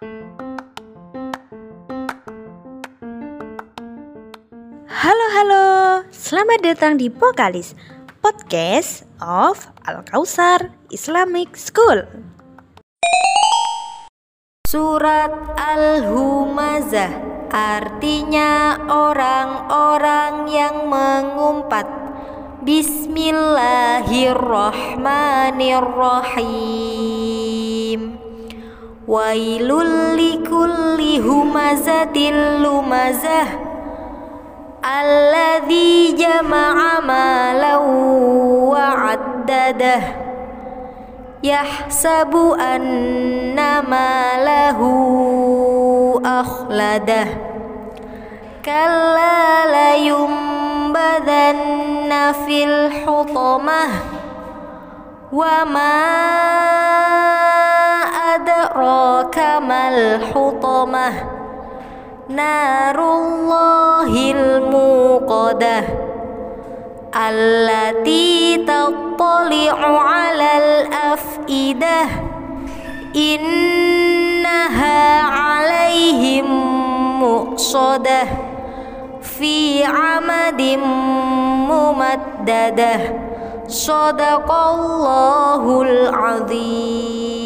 Halo halo, selamat datang di Pokalis Podcast of Al Kausar Islamic School. Surat Al-Humazah artinya orang-orang yang mengumpat. Bismillahirrahmanirrahim. Wailul likulli humazatil lumazah Alladhi jama'a malau wa'addadah Yahsabu anna malahu akhladah Kalla layumbadanna fil hutamah Wa كما الحطمة. نار الله الموقدة التي تطلع على الأفئدة. إنها عليهم مؤصدة في عمد ممددة. صدق الله العظيم.